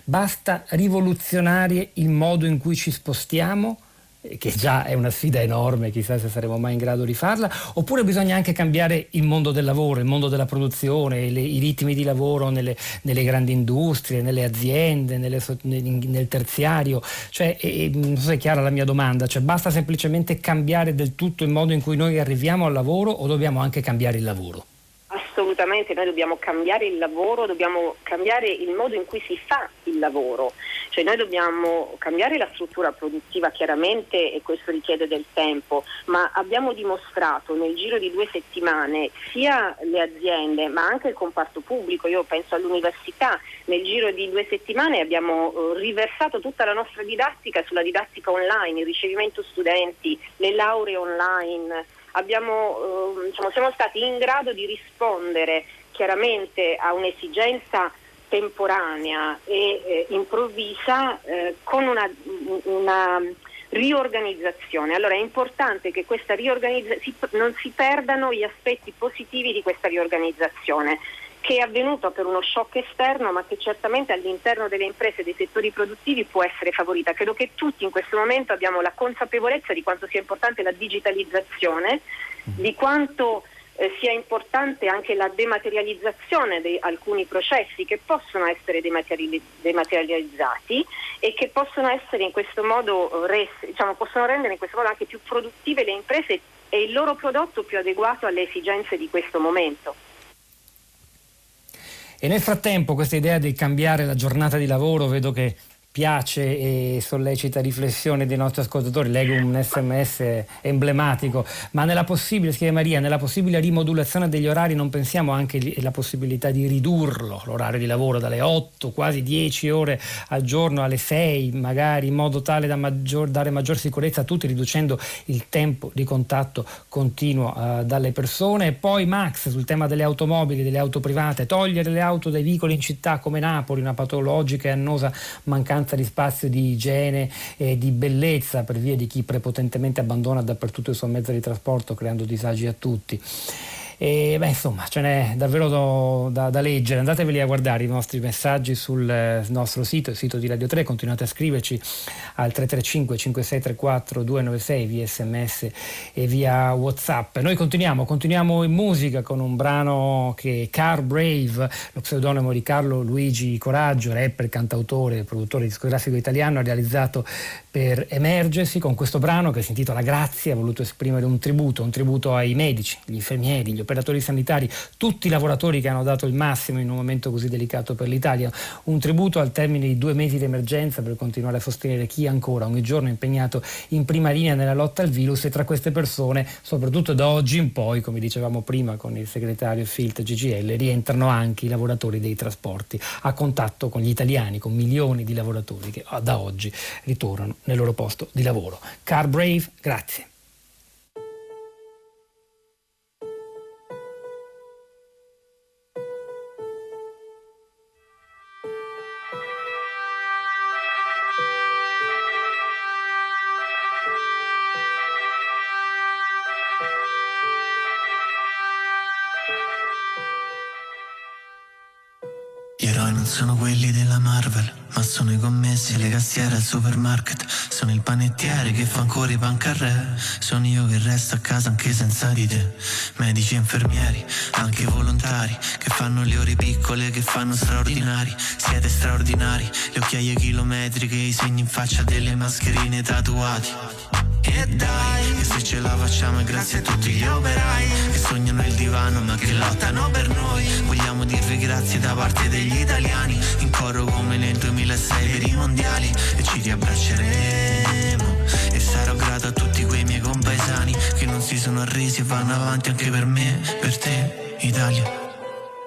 basta rivoluzionare il modo in cui ci spostiamo che già è una sfida enorme, chissà se saremo mai in grado di farla, oppure bisogna anche cambiare il mondo del lavoro, il mondo della produzione, le, i ritmi di lavoro nelle, nelle, grandi industrie, nelle aziende, nelle, nel terziario, cioè, e, non so se è chiara la mia domanda, cioè basta semplicemente cambiare del tutto il modo in cui noi arriviamo al lavoro o dobbiamo anche cambiare il lavoro? Assolutamente, noi dobbiamo cambiare il lavoro, dobbiamo cambiare il modo in cui si fa il lavoro, cioè noi dobbiamo cambiare la struttura produttiva chiaramente e questo richiede del tempo, ma abbiamo dimostrato nel giro di due settimane sia le aziende ma anche il comparto pubblico, io penso all'università, nel giro di due settimane abbiamo eh, riversato tutta la nostra didattica sulla didattica online, il ricevimento studenti, le lauree online abbiamo, eh, diciamo, siamo stati in grado di rispondere chiaramente a un'esigenza temporanea e eh, improvvisa eh, con una, una, riorganizzazione. Allora è importante che questa riorganizzazione non si perdano gli aspetti positivi di questa riorganizzazione che è avvenuta per uno shock esterno ma che certamente all'interno delle imprese e dei settori produttivi può essere favorita. Credo che tutti in questo momento abbiamo la consapevolezza di quanto sia importante la digitalizzazione, di quanto eh, sia importante anche la dematerializzazione di alcuni processi che possono essere dematerializzati e che possono essere in questo modo res, diciamo, possono rendere in questo modo anche più produttive le imprese e il loro prodotto più adeguato alle esigenze di questo momento. E nel frattempo questa idea di cambiare la giornata di lavoro vedo che piace e sollecita riflessione dei nostri ascoltatori, leggo un sms emblematico, ma nella possibile, scrive Maria, nella possibile rimodulazione degli orari non pensiamo anche alla possibilità di ridurlo, l'orario di lavoro dalle 8, quasi 10 ore al giorno alle 6, magari in modo tale da maggior, dare maggior sicurezza a tutti, riducendo il tempo di contatto continuo uh, dalle persone. E poi Max sul tema delle automobili, delle auto private, togliere le auto dai vicoli in città come Napoli, una patologica e annosa mancanza mancanza di spazio, di igiene e di bellezza per via di chi prepotentemente abbandona dappertutto il suo mezzo di trasporto creando disagi a tutti. E beh, insomma, ce n'è davvero da, da, leggere. Andateveli a guardare i nostri messaggi sul eh, nostro sito, il sito di Radio 3. Continuate a scriverci al 335 5634 296 via sms e via WhatsApp. Noi continuiamo, continuiamo in musica con un brano che è Car Brave, lo pseudonimo di Carlo Luigi Coraggio, rapper, cantautore, produttore discografico italiano, ha realizzato per Emergency con questo brano che si intitola Grazie, ha voluto esprimere un tributo, un tributo ai medici, gli infermieri, gli operatori sanitari, tutti i lavoratori che hanno dato il massimo in un momento così delicato per l'Italia, un tributo al termine di due mesi di emergenza per continuare a sostenere chi ancora ogni giorno è impegnato in prima linea nella lotta al virus e tra queste persone, soprattutto da oggi in poi, come dicevamo prima con il segretario Filt GGL, rientrano anche i lavoratori dei trasporti a contatto con gli italiani, con milioni di lavoratori che da oggi ritornano nel loro posto di lavoro. Car Brave, grazie. Marvel, ma sono i commessi, le cassiere al supermarket. Sono il panettiere che fa ancora i pancarré. Sono io che resto a casa anche senza di te. Medici e infermieri, anche volontari, che fanno le ore piccole, che fanno straordinari. Siete straordinari, le occhiaie chilometriche, i segni in faccia delle mascherine tatuati. E dai, che se ce la facciamo è grazie a tutti gli operai Che sognano il divano ma che lottano per noi Vogliamo dirvi grazie da parte degli italiani In coro come nel 2006 per i mondiali E ci riabbracceremo. E sarò grato a tutti quei miei compaesani Che non si sono arresi e vanno avanti anche per me, per te, Italia.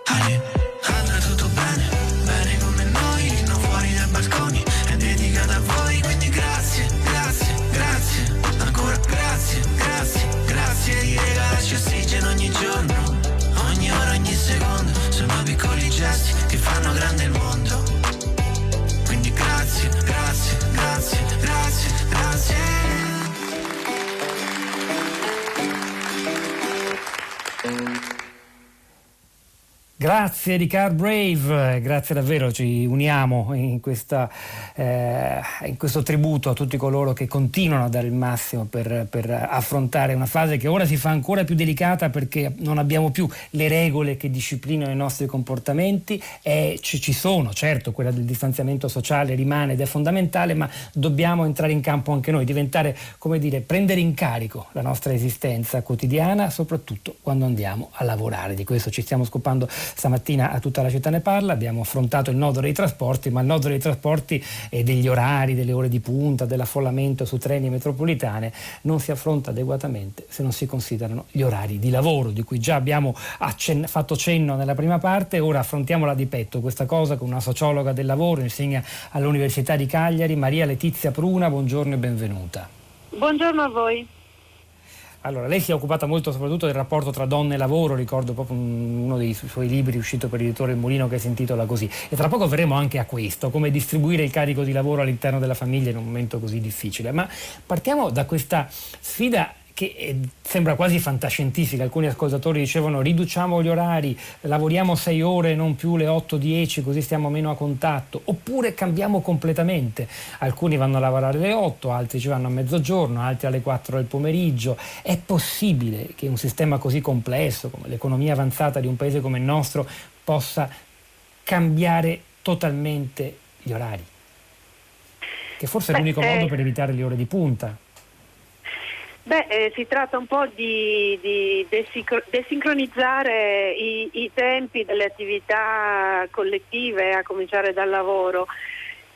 Ale, Grazie di Brave, grazie davvero, ci uniamo in, questa, eh, in, questo tributo a tutti coloro che continuano a dare il massimo per, per, affrontare una fase che ora si fa ancora più delicata perché non abbiamo più le regole che disciplinano i nostri comportamenti e ci, ci sono, certo quella del distanziamento sociale rimane ed è fondamentale, ma dobbiamo entrare in campo anche noi, diventare, come dire, prendere in carico la nostra esistenza quotidiana, soprattutto quando andiamo a lavorare. Di questo ci stiamo scopando Stamattina a tutta la città ne parla, abbiamo affrontato il nodo dei trasporti, ma il nodo dei trasporti e degli orari, delle ore di punta, dell'affollamento su treni metropolitane non si affronta adeguatamente se non si considerano gli orari di lavoro, di cui già abbiamo accen- fatto cenno nella prima parte, ora affrontiamola di petto questa cosa con una sociologa del lavoro, insegna all'Università di Cagliari, Maria Letizia Pruna, buongiorno e benvenuta. Buongiorno a voi. Allora, lei si è occupata molto soprattutto del rapporto tra donne e lavoro, ricordo proprio uno dei suoi libri uscito per l'editore Mulino che si intitola così. E tra poco verremo anche a questo, come distribuire il carico di lavoro all'interno della famiglia in un momento così difficile. Ma partiamo da questa sfida che eh, sembra quasi fantascientifica. Alcuni ascoltatori dicevano riduciamo gli orari, lavoriamo 6 ore, non più le 8-10, così stiamo meno a contatto, oppure cambiamo completamente. Alcuni vanno a lavorare alle 8, altri ci vanno a mezzogiorno, altri alle 4 del pomeriggio. È possibile che un sistema così complesso come l'economia avanzata di un paese come il nostro possa cambiare totalmente gli orari? Che forse è l'unico modo per evitare le ore di punta. Beh, eh, si tratta un po' di, di desincronizzare i, i, tempi delle attività collettive, a cominciare dal lavoro,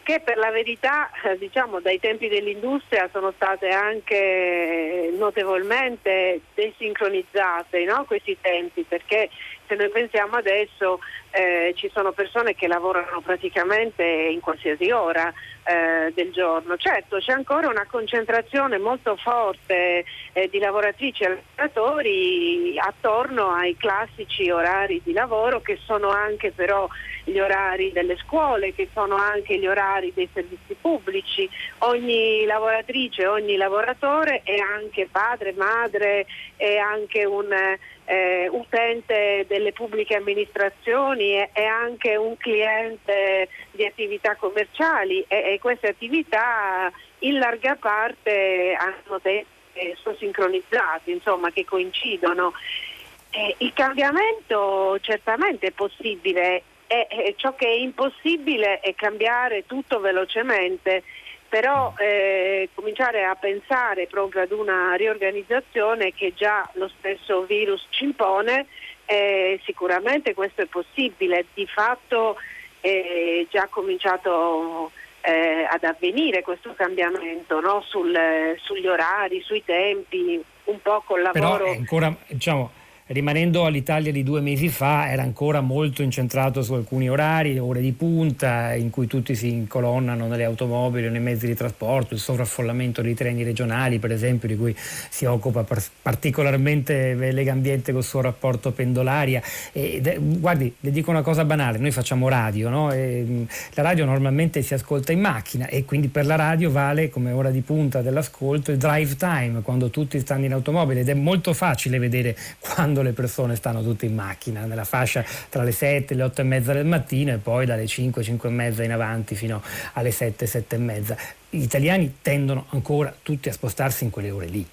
che per la verità, eh, diciamo, dai tempi dell'industria sono state anche notevolmente desincronizzate no? questi tempi, perché se noi pensiamo adesso eh, ci sono persone che lavorano praticamente in qualsiasi ora eh, del giorno. Certo c'è ancora una concentrazione molto forte eh, di lavoratrici e lavoratori attorno ai classici orari di lavoro che sono anche però gli orari delle scuole, che sono anche gli orari dei servizi pubblici. Ogni lavoratrice, ogni lavoratore è anche padre, madre, è anche un eh, utente delle pubbliche amministrazioni, è, è, anche un cliente di attività commerciali e, queste attività in larga parte hanno tempi sono sincronizzati, insomma, che coincidono. Il cambiamento certamente è possibile, e ciò che è impossibile è cambiare tutto velocemente però eh, cominciare a pensare proprio ad una riorganizzazione che già lo stesso virus ci impone, eh, sicuramente questo è possibile, di fatto è già cominciato eh, ad avvenire questo cambiamento no? Sul, sugli orari, sui tempi, un po' col lavoro. Però ancora, diciamo rimanendo all'Italia di due mesi fa era ancora molto incentrato su alcuni orari, ore di punta in cui tutti si incolonnano nelle automobili o nei mezzi di trasporto, il sovraffollamento dei treni regionali per esempio di cui si occupa particolarmente Legambiente col suo rapporto pendolaria. E, guardi, le dico una cosa banale, noi facciamo radio, no? e, la radio normalmente si ascolta in macchina e quindi per la radio vale come ora di punta dell'ascolto il drive time, quando tutti stanno in automobile ed è molto facile vedere quando quando le persone stanno tutte in macchina, nella fascia tra le 7 e le 8 e mezza del mattino e poi dalle 5, 5 e mezza in avanti fino alle 7, 7 e mezza. Gli italiani tendono ancora tutti a spostarsi in quelle ore lì.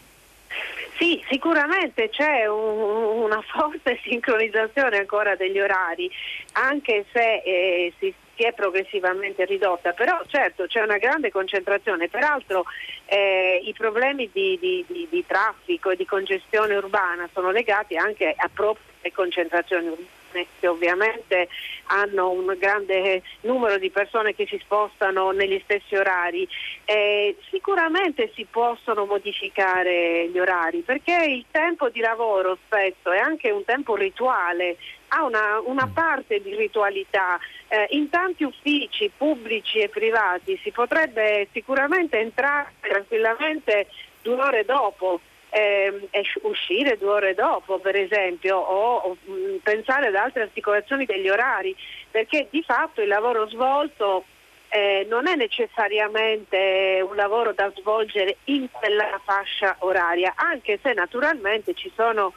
Sì, sicuramente c'è un, una forte sincronizzazione ancora degli orari, anche se eh, si, si, è progressivamente ridotta, però certo c'è una grande concentrazione, peraltro eh, i problemi di, di, di, di, traffico e di congestione urbana sono legati anche a proprie concentrazioni urbane che ovviamente hanno un grande numero di persone che si spostano negli stessi orari. Eh, sicuramente si possono modificare gli orari perché il tempo di lavoro spesso è anche un tempo rituale, ha una, una parte di ritualità. Eh, in tanti uffici pubblici e privati si potrebbe sicuramente entrare tranquillamente due ore dopo eh, uscire due ore dopo per esempio o, o mh, mm, pensare ad altre articolazioni degli orari perché di fatto il lavoro svolto eh, non è necessariamente un lavoro da svolgere in quella fascia oraria anche se naturalmente ci sono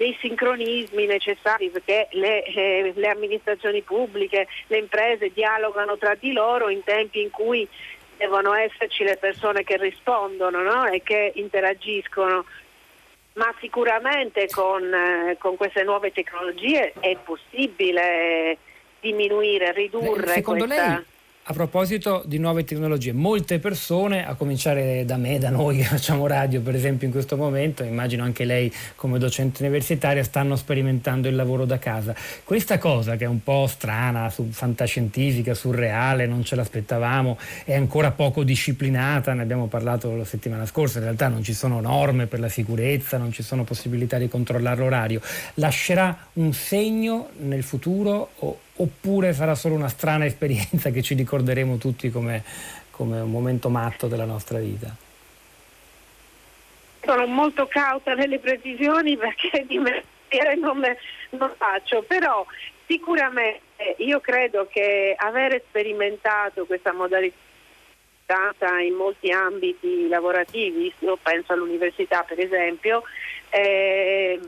dei sincronismi necessari perché le, eh, le amministrazioni pubbliche, le imprese dialogano tra di loro in tempi in cui devono esserci le persone che rispondono no? e che interagiscono ma sicuramente con, eh, con, queste nuove tecnologie è possibile diminuire, ridurre Secondo questa... lei a proposito di nuove tecnologie, molte persone, a cominciare da me, da noi che facciamo radio per esempio in questo momento, immagino anche lei come docente universitaria, stanno sperimentando il lavoro da casa. Questa cosa che è un po' strana, fantascientifica, surreale, non ce l'aspettavamo, è ancora poco disciplinata, ne abbiamo parlato la settimana scorsa, in realtà non ci sono norme per la sicurezza, non ci sono possibilità di controllare l'orario. Lascerà un segno nel futuro o oppure sarà solo una strana esperienza che ci ricorderemo tutti come, come un momento matto della nostra vita? Sono molto cauta nelle precisioni perché di mestiere non, non faccio, però sicuramente io credo che aver sperimentato questa modalità in molti ambiti lavorativi, io penso all'università per esempio, eh,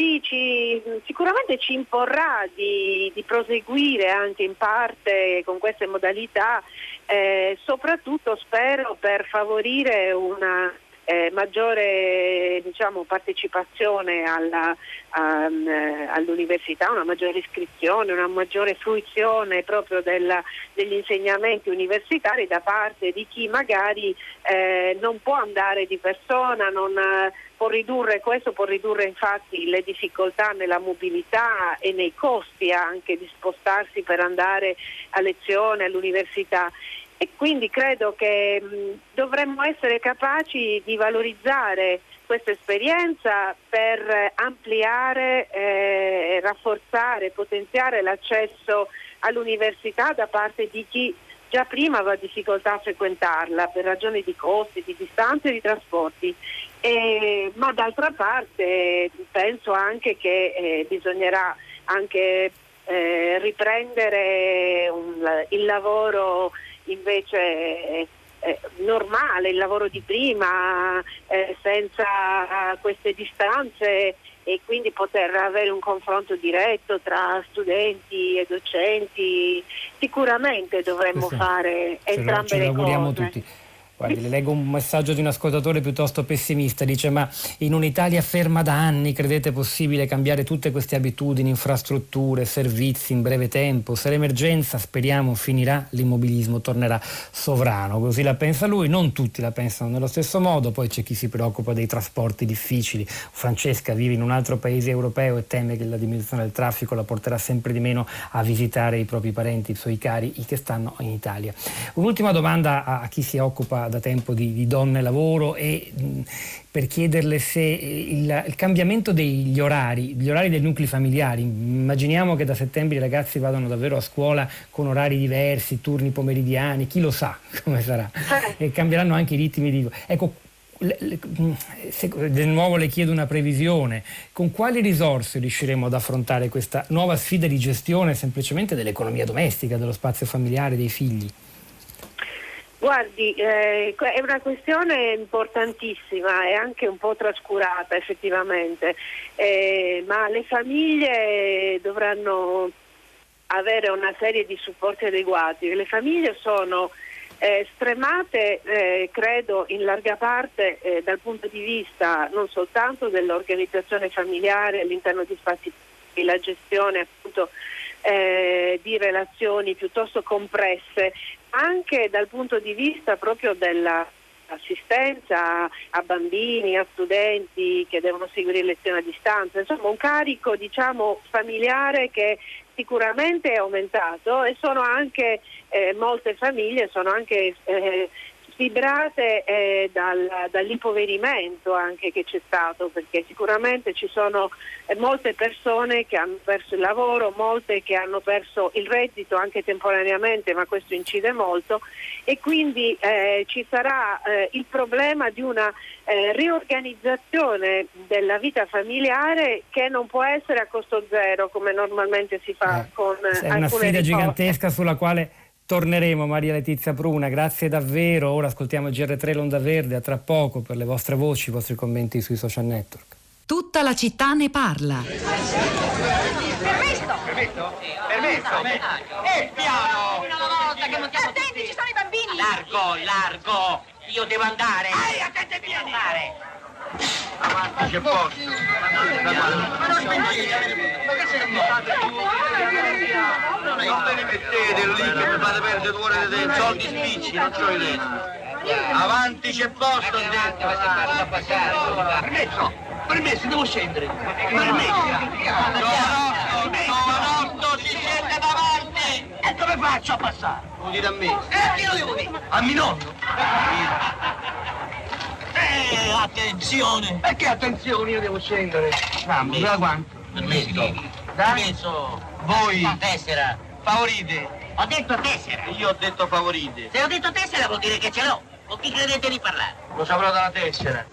ci, ci, sicuramente ci imporrà di, di, proseguire anche in parte con queste modalità, eh, soprattutto spero per favorire una eh, maggiore diciamo, partecipazione alla, um, all'università, una maggiore iscrizione, una maggiore fruizione proprio della, degli insegnamenti universitari da parte di chi magari eh, non può andare di persona, non, può ridurre, questo può ridurre infatti le difficoltà nella mobilità e nei costi anche di spostarsi per andare a lezione all'università e quindi credo che mh, dovremmo essere capaci di valorizzare questa esperienza per ampliare, eh, rafforzare, potenziare l'accesso all'università da parte di chi già prima aveva difficoltà a frequentarla per ragioni di costi, di distanze e di trasporti. Eh, ma d'altra parte penso anche che eh, bisognerà anche eh, riprendere un, il lavoro invece eh, eh, normale, il lavoro di prima, eh, senza queste distanze e quindi poter avere un confronto diretto tra studenti e docenti. Sicuramente dovremmo fare entrambe le cose. Tutti. Guardi, le leggo un messaggio di un ascoltatore piuttosto pessimista, dice ma in un'Italia ferma da anni credete possibile cambiare tutte queste abitudini, infrastrutture, servizi in breve tempo? Se l'emergenza, speriamo, finirà, l'immobilismo tornerà sovrano, così la pensa lui, non tutti la pensano nello stesso modo, poi c'è chi si preoccupa dei trasporti difficili, Francesca vive in un altro paese europeo e teme che la diminuzione del traffico la porterà sempre di meno a visitare i propri parenti, i suoi cari, i che stanno in Italia. Un'ultima domanda a chi si occupa da tempo di, di donne lavoro e mh, per chiederle se il, il, cambiamento degli orari, gli orari dei nuclei familiari, immaginiamo che da settembre i ragazzi vadano davvero a scuola con orari diversi, turni pomeridiani, chi lo sa come sarà, e cambieranno anche i ritmi di... Ecco, se, di nuovo le chiedo una previsione, con quali risorse riusciremo ad affrontare questa nuova sfida di gestione semplicemente dell'economia domestica, dello spazio familiare, dei figli? Guardi, eh, è una questione importantissima e anche un po' trascurata effettivamente, eh, ma le famiglie dovranno avere una serie di supporti adeguati. Le famiglie sono eh, stremate, eh, credo, in larga parte eh, dal punto di vista non soltanto dell'organizzazione familiare all'interno di spazi, la gestione appunto eh, di relazioni piuttosto compresse, anche dal punto di vista proprio dell'assistenza a bambini, a studenti che devono seguire lezioni a distanza, insomma un carico diciamo, familiare che sicuramente è aumentato e sono anche eh, molte famiglie sono anche eh, sfibrate eh, dal, dall'impoverimento anche che c'è stato, perché sicuramente ci sono eh, molte persone che hanno perso il lavoro, molte che hanno perso il reddito anche temporaneamente, ma questo incide molto. E quindi eh, ci sarà eh, il problema di una eh, riorganizzazione della vita familiare che non può essere a costo zero come normalmente si fa eh, con È una sfida gigantesca sulla quale torneremo Maria Letizia Pruna, grazie davvero. Ora ascoltiamo GR3 L'Onda Verde, a tra poco per le vostre voci, i vostri commenti sui social network. Tutta la città ne parla. Permesso! Permesso? Permesso? Eh, piano! Una alla volta che montiamo Attenti, ci sono i bambini! Largo, largo! Io devo andare! Ehi, attenti e vieni! Avanti, c'è posto! Non ve ne mettete lì che mi fate perdere due ore di soldi spicci, non c'ho idea! Avanti c'è posto! Permesso! Permesso, devo scendere! Permesso! Giovanotto, si scende davanti! E come faccio a passare? Lo dite a me! Eh, a chi lo devo dire? A mio nonno! Eh, attenzione! Perché attenzione, io devo scendere? Cambi. Da quanto? Permesso! Permesso! Voi La tessera! favorite! Ho detto tessera! Io ho detto favorite! Se ho detto tessera vuol dire che ce l'ho! Con chi credete di parlare? Lo saprò dalla tessera!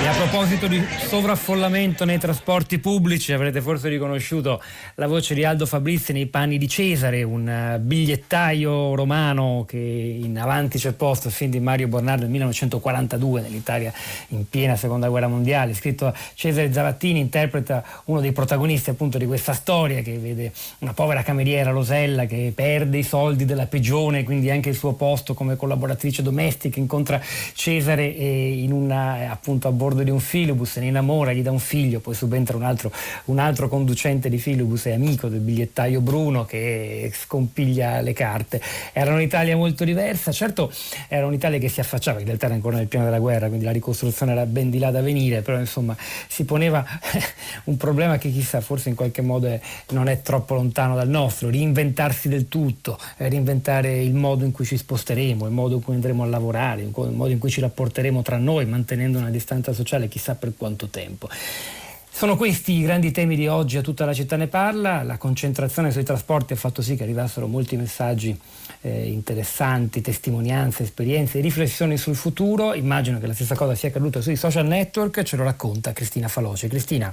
E a proposito di sovraffollamento nei trasporti pubblici, avrete forse riconosciuto la voce di Aldo Fabrizi nei panni di Cesare, un eh, bigliettaio romano che in avanti c'è posto, film di Mario Bornardo nel 1942 nell'Italia in piena seconda guerra mondiale. Scritto da Cesare Zavattini, interpreta uno dei protagonisti appunto di questa storia che vede una povera cameriera Rosella che perde i soldi della pegione, quindi anche il suo posto come collaboratrice domestica, incontra Cesare e in una, appunto a bordo di un filobus, ne innamora, gli dà un figlio, poi subentra un altro, un altro conducente di filobus e amico del bigliettaio Bruno che scompiglia le carte. Era un'Italia molto diversa, certo era un'Italia che si affacciava, in realtà era ancora nel piano della guerra, quindi la ricostruzione era ben di là da venire, però insomma si poneva un problema che chissà forse in qualche modo è- non è troppo lontano dal nostro, reinventarsi del tutto, eh, reinventare il modo in cui ci sposteremo, il modo in cui andremo a lavorare, il modo in cui ci rapporteremo tra noi, mantenendo una distanza sociale chissà per quanto tempo. Sono questi i grandi temi di oggi, a tutta la città ne parla, la concentrazione sui trasporti ha fatto sì che arrivassero molti messaggi eh, interessanti, testimonianze, esperienze, riflessioni sul futuro, immagino che la stessa cosa sia accaduta sui social network, ce lo racconta Cristina Faloce. Cristina.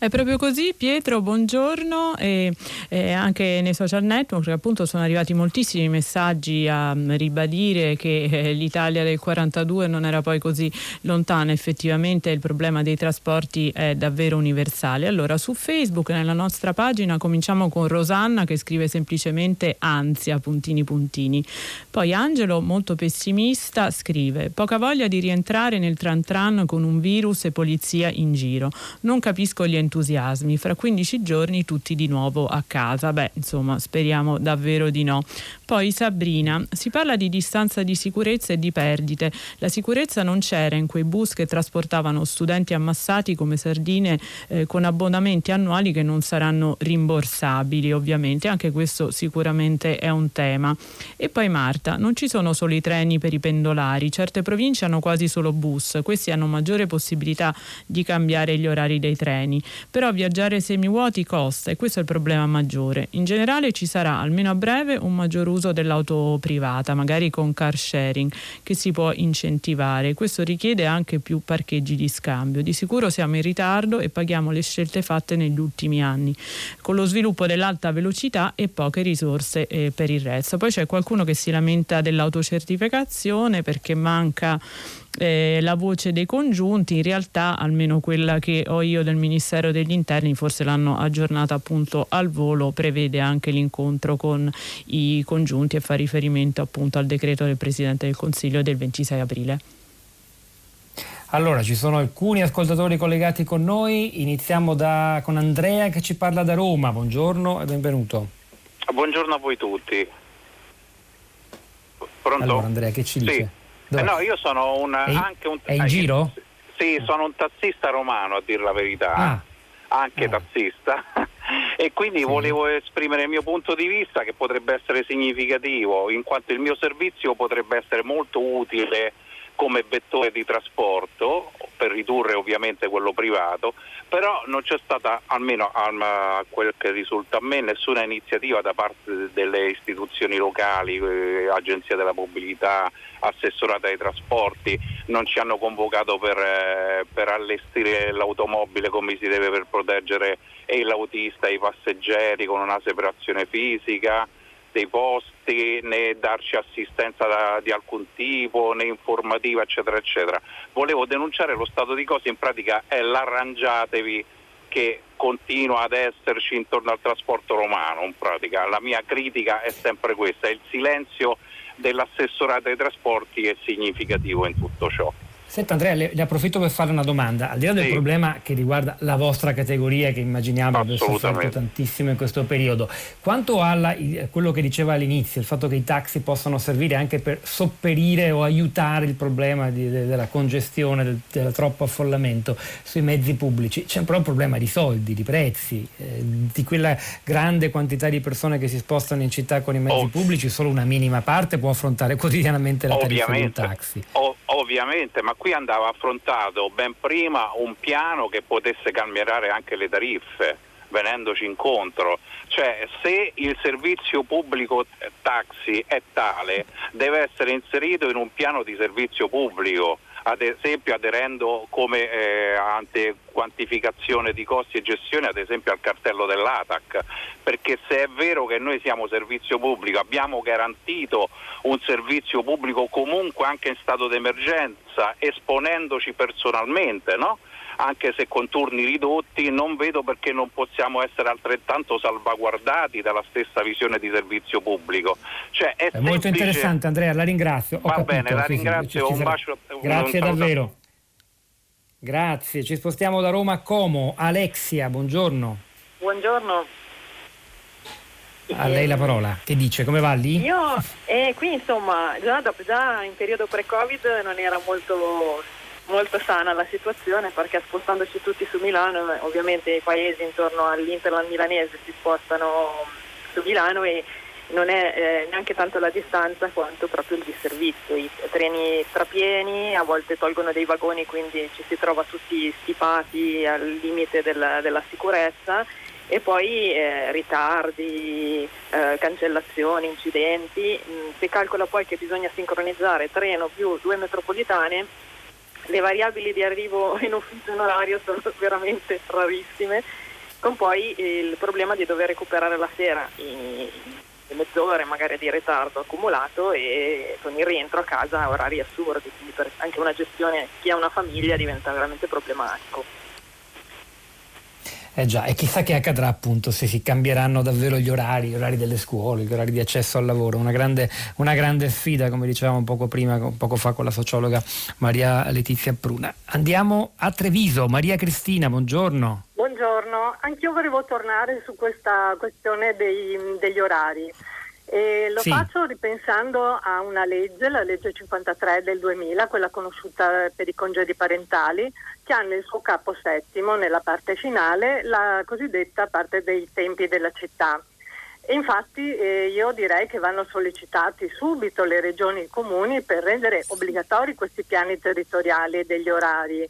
È proprio così, Pietro, buongiorno. E, e anche nei social network appunto sono arrivati moltissimi messaggi a mm, ribadire che eh, l'Italia del 42 non era poi così lontana, effettivamente il problema dei trasporti è davvero universale. Allora su Facebook, nella nostra pagina, cominciamo con Rosanna che scrive semplicemente ansia, puntini puntini. Poi Angelo, molto pessimista, scrive poca voglia di rientrare nel tran tran con un virus e polizia in giro. Non capisco gli entusiasmi. Fra 15 giorni tutti di nuovo a casa. Beh, insomma, speriamo davvero di no. Poi Sabrina, si parla di distanza di sicurezza e di perdite. La sicurezza non c'era in quei bus che trasportavano studenti ammassati come sardine eh, con abbonamenti annuali che non saranno rimborsabili, ovviamente. Anche questo sicuramente è un tema. E poi Marta, non ci sono solo i treni per i pendolari, certe province hanno quasi solo bus, questi hanno maggiore possibilità di cambiare gli orari dei treni, però viaggiare semivuoti costa e questo è il problema maggiore. In generale ci sarà almeno a breve un maggior uso dell'auto privata, magari con car sharing, che si può incentivare. Questo richiede anche più parcheggi di scambio. Di sicuro siamo in ritardo e paghiamo le scelte fatte negli ultimi anni, con lo sviluppo dell'alta velocità e poche risorse eh, per il resto. Poi c'è qualcuno che si lamenta dell'autocertificazione perché manca eh, la voce dei congiunti, in realtà almeno quella che ho io del Ministero degli Interni, forse l'hanno aggiornata appunto al volo, prevede anche l'incontro con i congiunti e fa riferimento appunto al decreto del Presidente del Consiglio del 26 aprile. Allora, ci sono alcuni ascoltatori collegati con noi, iniziamo da, con Andrea che ci parla da Roma, buongiorno e benvenuto. Buongiorno a voi tutti. Pronto? Allora Andrea, che ci dice? Sì. Eh no, io sono un, È anche un è in eh, giro? Sì, sono un tassista romano a dir la verità. Ah. Anche tassista. e quindi volevo esprimere il mio punto di vista che potrebbe essere significativo, in quanto il mio servizio potrebbe essere molto utile come vettore di trasporto per ridurre ovviamente quello privato, però non c'è stata, almeno a quel che risulta a me, nessuna iniziativa da parte delle istituzioni locali, eh, Agenzia della Mobilità, Assessorata ai Trasporti, non ci hanno convocato per, eh, per allestire l'automobile come si deve per proteggere e l'autista e i passeggeri con una separazione fisica. Dei posti né darci assistenza da, di alcun tipo né informativa eccetera eccetera. Volevo denunciare lo stato di cose, in pratica è l'arrangiatevi che continua ad esserci intorno al trasporto romano, in pratica. La mia critica è sempre questa, il silenzio dell'assessorato ai trasporti è significativo in tutto ciò. Senta Andrea, le, le, approfitto per fare una domanda. Al di là del sì. problema che riguarda la vostra categoria, che immaginiamo abbia sofferto tantissimo in questo periodo, quanto a quello che diceva all'inizio, il fatto che i taxi possano servire anche per sopperire o aiutare il problema di, de, della congestione, del, del, troppo affollamento sui mezzi pubblici, c'è però un problema di soldi, di prezzi, eh, di quella grande quantità di persone che si spostano in città con i mezzi oh. pubblici, solo una minima parte può affrontare quotidianamente la tariffa di un taxi. Oh, ovviamente, ma qui andava affrontato ben prima un piano che potesse calmierare anche le tariffe venendoci incontro, cioè se il servizio pubblico taxi è tale deve essere inserito in un piano di servizio pubblico ad esempio aderendo come eh, ante quantificazione di costi e gestione ad esempio al cartello dell'ATAC, perché se è vero che noi siamo servizio pubblico, abbiamo garantito un servizio pubblico comunque anche in stato d'emergenza, esponendoci personalmente, no? Anche se con turni ridotti, non vedo perché non possiamo essere altrettanto salvaguardati dalla stessa visione di servizio pubblico. Cioè, è, è molto interessante Andrea, la ringrazio. Ho Va capito, bene, la ringrazio, un bacio. Grazie un davvero. Grazie, ci spostiamo da Roma a Como. Alexia, buongiorno. Buongiorno. A lei la parola, che dice? Come va lì? Io, eh, qui insomma, già, già in periodo pre-Covid non era molto molto sana la situazione perché spostandoci tutti su Milano, ovviamente i paesi intorno all'Interland milanese si spostano su Milano e non è eh, neanche tanto la distanza quanto proprio il disservizio. I treni strapieni a volte tolgono dei vagoni, quindi ci si trova tutti stipati al limite della, della sicurezza e poi eh, ritardi, eh, cancellazioni, incidenti. Mm, si calcola poi che bisogna sincronizzare treno più due metropolitane le variabili di arrivo in ufficio in orario sono veramente rarissime, con poi il problema di dover recuperare la sera le mezz'ore magari di ritardo accumulato e con il rientro a casa a orari assurdi, quindi per anche una gestione, chi ha una famiglia diventa veramente problematico. Eh già, e chissà che accadrà appunto se si cambieranno davvero gli orari, gli orari delle scuole, gli orari di accesso al lavoro, una grande, una grande sfida come dicevamo poco prima, poco fa con la sociologa Maria Letizia Pruna. Andiamo a Treviso, Maria Cristina, buongiorno. Buongiorno, anch'io volevo tornare su questa questione dei, degli orari. E lo sì. faccio ripensando a una legge, la legge 53 del 2000, quella conosciuta per i congedi parentali, che ha nel suo capo settimo, nella parte finale, la cosiddetta parte dei tempi della città. E infatti eh, io direi che vanno sollecitati subito le regioni e i comuni per rendere obbligatori questi piani territoriali degli orari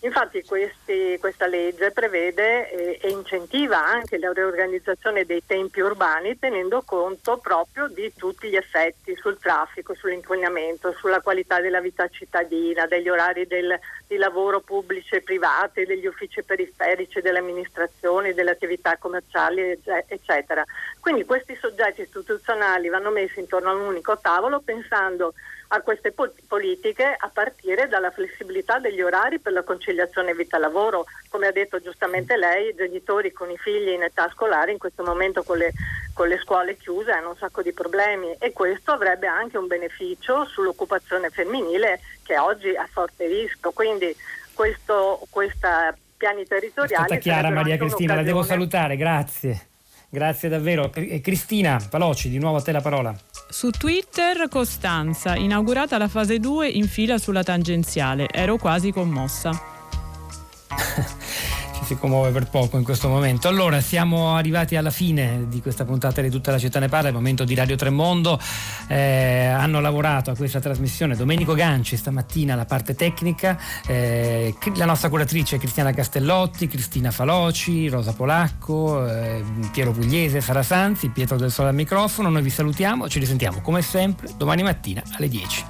Infatti questi, questa legge prevede eh, e incentiva anche la riorganizzazione dei tempi urbani tenendo conto proprio di tutti gli effetti sul traffico, sull'inquinamento, sulla qualità della vita cittadina, degli orari del, di lavoro pubblici e privati, degli uffici periferici, delle amministrazioni, delle attività commerciali, eccetera. Quindi questi soggetti istituzionali vanno messi intorno a un unico tavolo pensando a queste politiche a partire dalla flessibilità degli orari per la conciliazione vita-lavoro. Come ha detto giustamente lei, i genitori con i figli in età scolare in questo momento con le, con le scuole chiuse hanno un sacco di problemi e questo avrebbe anche un beneficio sull'occupazione femminile che oggi è a forte rischio. Quindi questo, questa piani territoriali... È stata chiara Maria Cristina, la devo salutare, grazie. Grazie davvero. Cristina Paloci, di nuovo a te la parola. Su Twitter Costanza, inaugurata la fase 2 in fila sulla tangenziale. Ero quasi commossa. si commuove per poco in questo momento. Allora, siamo arrivati alla fine di questa puntata di Tutta la città ne parla, il momento di Radio Tremondo. Eh, hanno lavorato a questa trasmissione Domenico Ganci stamattina alla parte tecnica, eh, la nostra curatrice Cristiana Castellotti, Cristina Faloci, Rosa Polacco, eh, Piero Pugliese, Sara Sanzi, Pietro del Sole al microfono. Noi vi salutiamo, ci risentiamo come sempre domani mattina alle 10.